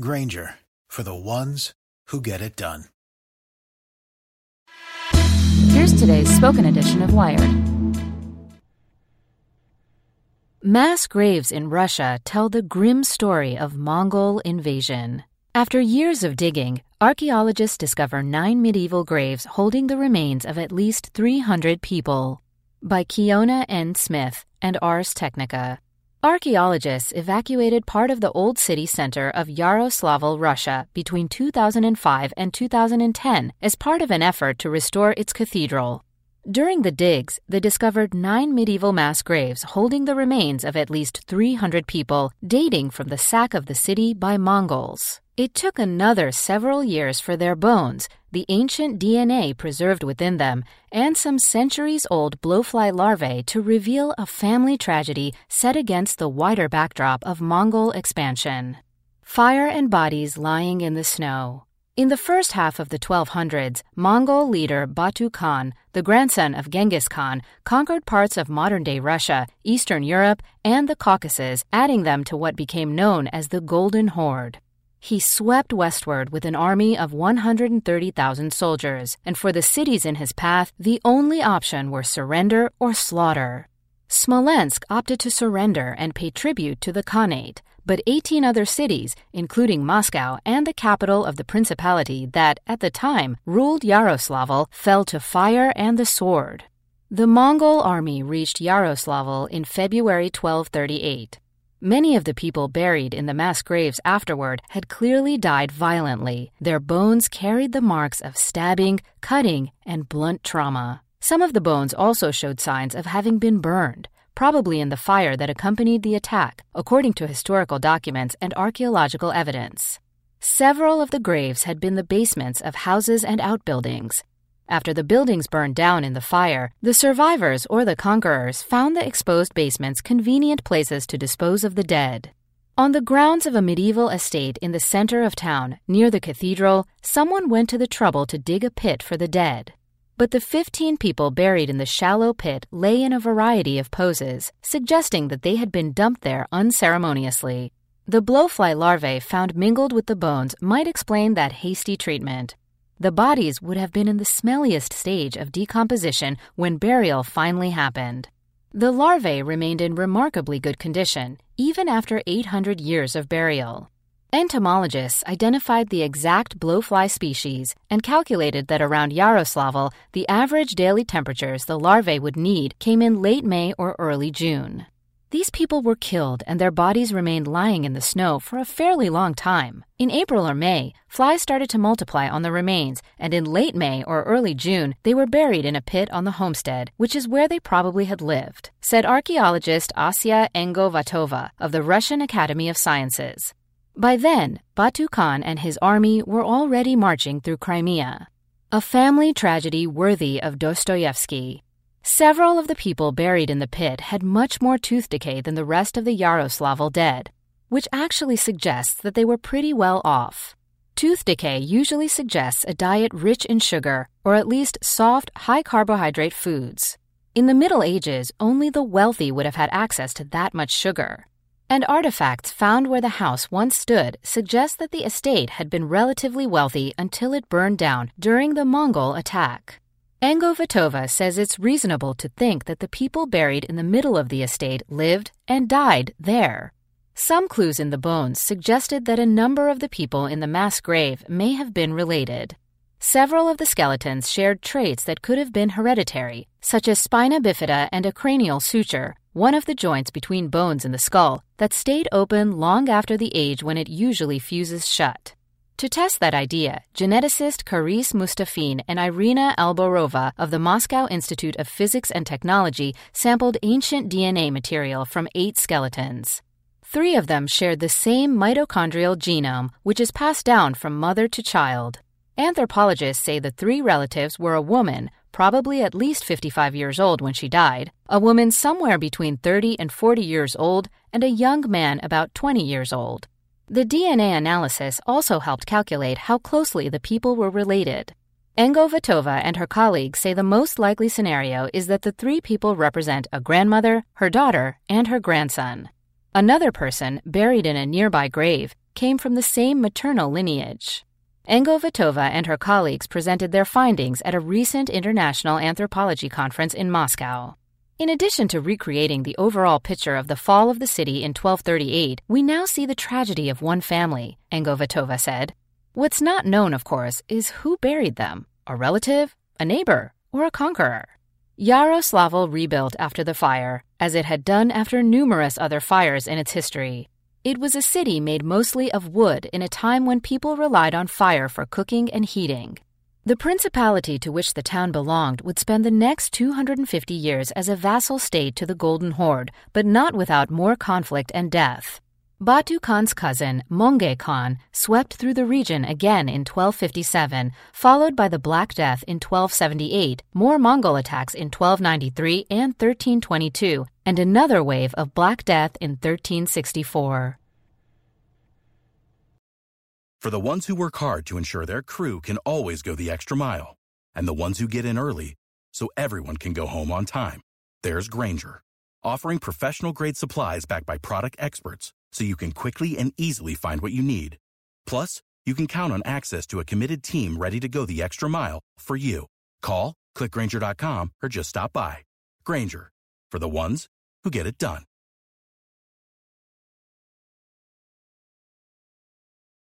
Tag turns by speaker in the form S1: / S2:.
S1: Grainger for the ones who get it done.
S2: Here's today's spoken edition of Wired. Mass graves in Russia tell the grim story of Mongol invasion. After years of digging, archaeologists discover nine medieval graves holding the remains of at least 300 people. By Kiona N. Smith and Ars Technica. Archaeologists evacuated part of the old city center of Yaroslavl, Russia, between 2005 and 2010 as part of an effort to restore its cathedral. During the digs, they discovered nine medieval mass graves holding the remains of at least 300 people, dating from the sack of the city by Mongols. It took another several years for their bones, the ancient DNA preserved within them, and some centuries old blowfly larvae to reveal a family tragedy set against the wider backdrop of Mongol expansion. Fire and bodies lying in the snow. In the first half of the 1200s, Mongol leader Batu Khan, the grandson of Genghis Khan, conquered parts of modern day Russia, Eastern Europe, and the Caucasus, adding them to what became known as the Golden Horde. He swept westward with an army of 130,000 soldiers, and for the cities in his path, the only option were surrender or slaughter. Smolensk opted to surrender and pay tribute to the Khanate, but 18 other cities, including Moscow and the capital of the principality that, at the time, ruled Yaroslavl, fell to fire and the sword. The Mongol army reached Yaroslavl in February 1238. Many of the people buried in the mass graves afterward had clearly died violently. Their bones carried the marks of stabbing, cutting, and blunt trauma. Some of the bones also showed signs of having been burned probably in the fire that accompanied the attack, according to historical documents and archaeological evidence. Several of the graves had been the basements of houses and outbuildings. After the buildings burned down in the fire, the survivors or the conquerors found the exposed basements convenient places to dispose of the dead. On the grounds of a medieval estate in the center of town, near the cathedral, someone went to the trouble to dig a pit for the dead. But the 15 people buried in the shallow pit lay in a variety of poses, suggesting that they had been dumped there unceremoniously. The blowfly larvae found mingled with the bones might explain that hasty treatment. The bodies would have been in the smelliest stage of decomposition when burial finally happened. The larvae remained in remarkably good condition, even after 800 years of burial. Entomologists identified the exact blowfly species and calculated that around Yaroslavl, the average daily temperatures the larvae would need came in late May or early June. These people were killed and their bodies remained lying in the snow for a fairly long time. In April or May, flies started to multiply on the remains, and in late May or early June, they were buried in a pit on the homestead, which is where they probably had lived, said archaeologist Asya Engovatova of the Russian Academy of Sciences. By then, Batu Khan and his army were already marching through Crimea. A family tragedy worthy of Dostoevsky. Several of the people buried in the pit had much more tooth decay than the rest of the Yaroslavl dead, which actually suggests that they were pretty well off. Tooth decay usually suggests a diet rich in sugar, or at least soft, high carbohydrate foods. In the Middle Ages, only the wealthy would have had access to that much sugar. And artifacts found where the house once stood suggest that the estate had been relatively wealthy until it burned down during the Mongol attack. Engovatova says it's reasonable to think that the people buried in the middle of the estate lived and died there. Some clues in the bones suggested that a number of the people in the mass grave may have been related. Several of the skeletons shared traits that could have been hereditary, such as spina bifida and a cranial suture, one of the joints between bones in the skull, that stayed open long after the age when it usually fuses shut. To test that idea, geneticist Karis Mustafin and Irina Alborova of the Moscow Institute of Physics and Technology sampled ancient DNA material from eight skeletons. Three of them shared the same mitochondrial genome, which is passed down from mother to child. Anthropologists say the three relatives were a woman, probably at least 55 years old when she died, a woman somewhere between 30 and 40 years old, and a young man about 20 years old. The DNA analysis also helped calculate how closely the people were related. Engovatova and her colleagues say the most likely scenario is that the three people represent a grandmother, her daughter, and her grandson. Another person, buried in a nearby grave, came from the same maternal lineage. Engovatova and her colleagues presented their findings at a recent international anthropology conference in Moscow. In addition to recreating the overall picture of the fall of the city in 1238, we now see the tragedy of one family, Engovatova said. What's not known, of course, is who buried them a relative, a neighbor, or a conqueror. Yaroslavl rebuilt after the fire, as it had done after numerous other fires in its history. It was a city made mostly of wood in a time when people relied on fire for cooking and heating. The principality to which the town belonged would spend the next 250 years as a vassal state to the Golden Horde, but not without more conflict and death. Batu Khan's cousin, Möngke Khan, swept through the region again in 1257, followed by the Black Death in 1278, more Mongol attacks in 1293 and 1322, and another wave of Black Death in 1364.
S3: For the ones who work hard to ensure their crew can always go the extra mile, and the ones who get in early so everyone can go home on time, there's Grainger, offering professional grade supplies backed by product experts so you can quickly and easily find what you need. Plus, you can count on access to a committed team ready to go the extra mile for you. Call, clickgrainger.com, or just stop by. Grainger, for the ones who get it done.